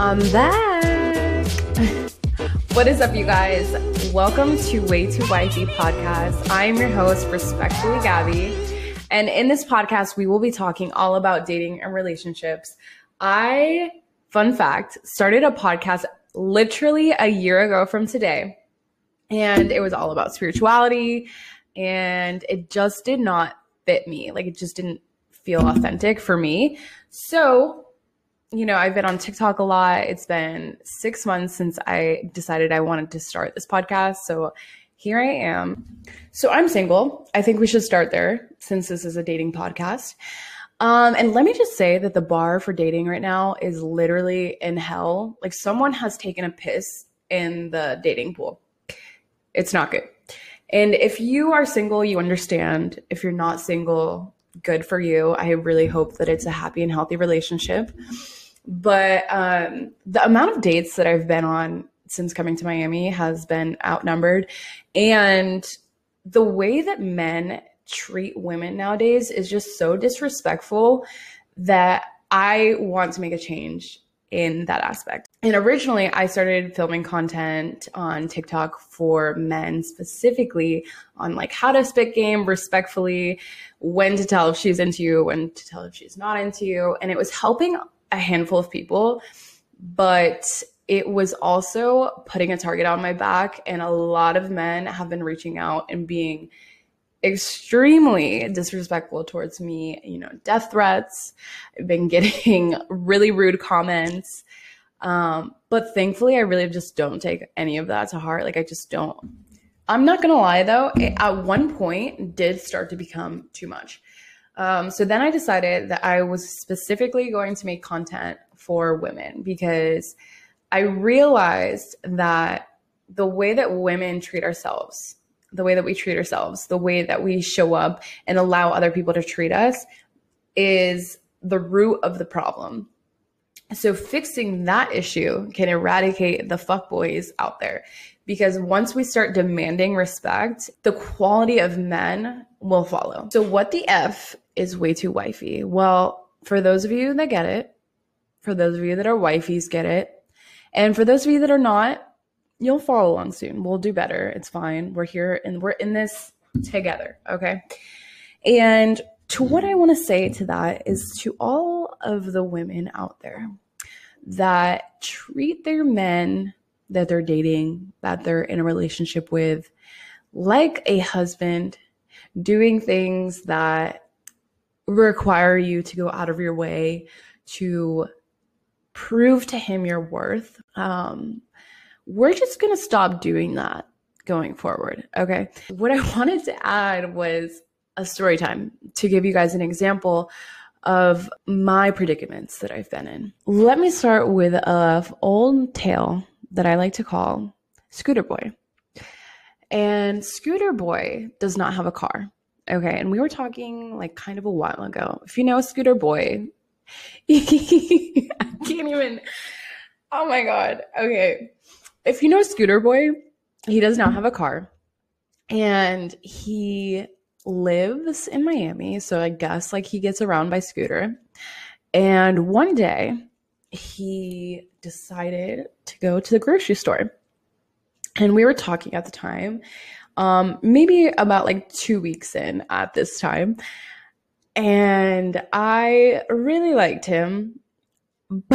I'm back. what is up, you guys? Welcome to Way Too Wifey podcast. I am your host, respectfully Gabby. And in this podcast, we will be talking all about dating and relationships. I, fun fact, started a podcast literally a year ago from today. And it was all about spirituality. And it just did not fit me. Like, it just didn't feel authentic for me. So you know, I've been on TikTok a lot. It's been six months since I decided I wanted to start this podcast. So here I am. So I'm single. I think we should start there since this is a dating podcast. Um, and let me just say that the bar for dating right now is literally in hell. Like someone has taken a piss in the dating pool. It's not good. And if you are single, you understand. If you're not single, good for you. I really hope that it's a happy and healthy relationship. But um, the amount of dates that I've been on since coming to Miami has been outnumbered. And the way that men treat women nowadays is just so disrespectful that I want to make a change in that aspect. And originally, I started filming content on TikTok for men specifically on like how to spit game respectfully, when to tell if she's into you, when to tell if she's not into you. And it was helping a handful of people, but it was also putting a target on my back. And a lot of men have been reaching out and being extremely disrespectful towards me, you know, death threats. I've been getting really rude comments. Um, but thankfully, I really just don't take any of that to heart. Like, I just don't. I'm not gonna lie though, it, at one point did start to become too much. Um, so then I decided that I was specifically going to make content for women because I realized that the way that women treat ourselves, the way that we treat ourselves, the way that we show up and allow other people to treat us is the root of the problem. So fixing that issue can eradicate the fuckboys out there because once we start demanding respect, the quality of men will follow. So what the F is way too wifey? Well, for those of you that get it, for those of you that are wifeys get it, and for those of you that are not, you'll follow along soon. We'll do better. It's fine. We're here and we're in this together, okay? And to what I want to say to that is to all of the women out there that treat their men that they're dating, that they're in a relationship with, like a husband, doing things that require you to go out of your way to prove to him your worth. Um, we're just going to stop doing that going forward. Okay. What I wanted to add was a story time to give you guys an example of my predicaments that I've been in. Let me start with a old tale that I like to call Scooter Boy. And Scooter Boy does not have a car. Okay. And we were talking like kind of a while ago. If you know Scooter Boy, I can't even. Oh my God. Okay. If you know Scooter Boy, he does not have a car and he lives in Miami. So I guess like he gets around by scooter. And one day he decided to go to the grocery store. And we were talking at the time, um, maybe about like two weeks in at this time. And I really liked him.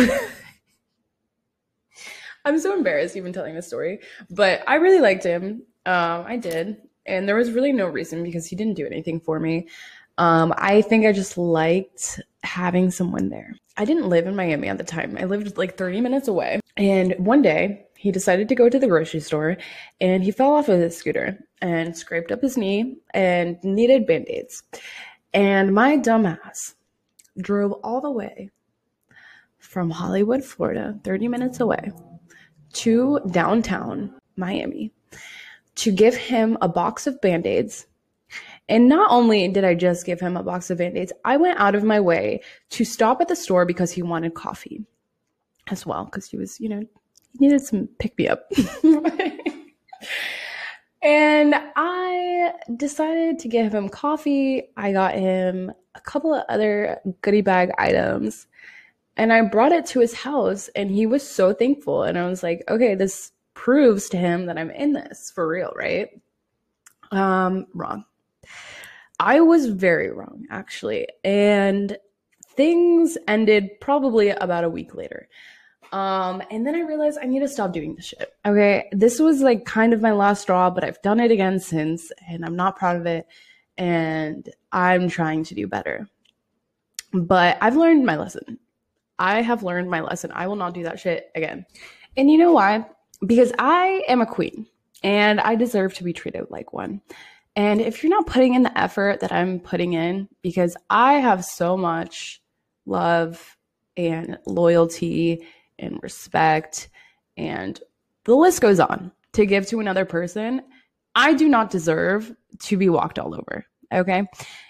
I'm so embarrassed even telling this story, but I really liked him. Um, I did. And there was really no reason because he didn't do anything for me. Um, I think I just liked having someone there. I didn't live in Miami at the time. I lived like 30 minutes away. And one day he decided to go to the grocery store and he fell off of his scooter and scraped up his knee and needed band aids. And my dumbass drove all the way from Hollywood, Florida, 30 minutes away to downtown Miami to give him a box of band aids and not only did I just give him a box of band aids, I went out of my way to stop at the store because he wanted coffee as well, because he was, you know, he needed some pick me up. and I decided to give him coffee. I got him a couple of other goodie bag items. And I brought it to his house and he was so thankful. And I was like, okay, this proves to him that I'm in this for real, right? Um, wrong. I was very wrong, actually. And things ended probably about a week later. Um, and then I realized I need to stop doing this shit. Okay. This was like kind of my last straw, but I've done it again since, and I'm not proud of it. And I'm trying to do better. But I've learned my lesson. I have learned my lesson. I will not do that shit again. And you know why? Because I am a queen and I deserve to be treated like one. And if you're not putting in the effort that I'm putting in, because I have so much love and loyalty and respect and the list goes on to give to another person, I do not deserve to be walked all over. Okay.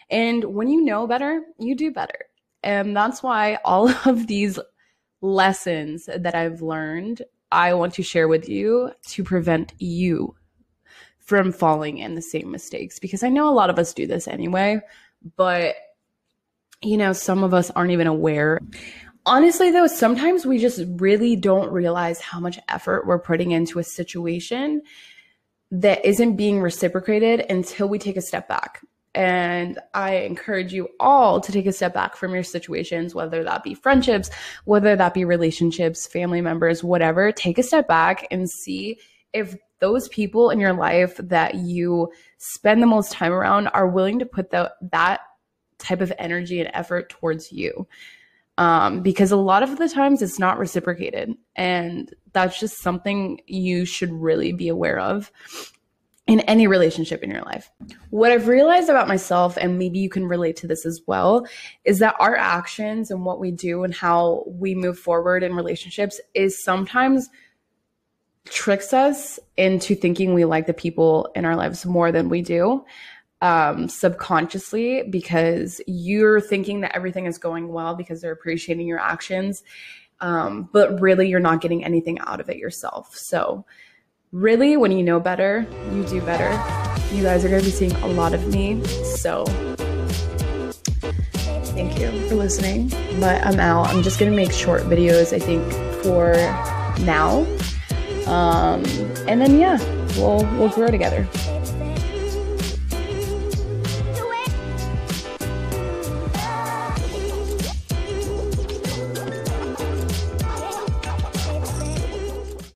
And when you know better, you do better. And that's why all of these lessons that I've learned, I want to share with you to prevent you from falling in the same mistakes because I know a lot of us do this anyway, but you know, some of us aren't even aware. Honestly, though, sometimes we just really don't realize how much effort we're putting into a situation that isn't being reciprocated until we take a step back. And I encourage you all to take a step back from your situations, whether that be friendships, whether that be relationships, family members, whatever. Take a step back and see if those people in your life that you spend the most time around are willing to put the, that type of energy and effort towards you. Um, because a lot of the times it's not reciprocated. And that's just something you should really be aware of in any relationship in your life. What I've realized about myself, and maybe you can relate to this as well, is that our actions and what we do and how we move forward in relationships is sometimes tricks us into thinking we like the people in our lives more than we do um, subconsciously because you're thinking that everything is going well because they're appreciating your actions. Um, but really, you're not getting anything out of it yourself. So, really, when you know better, you do better. You guys are going to be seeing a lot of me. So, thank you for listening. But I'm out. I'm just going to make short videos, I think, for now. Um, and then, yeah, we'll, we'll grow together.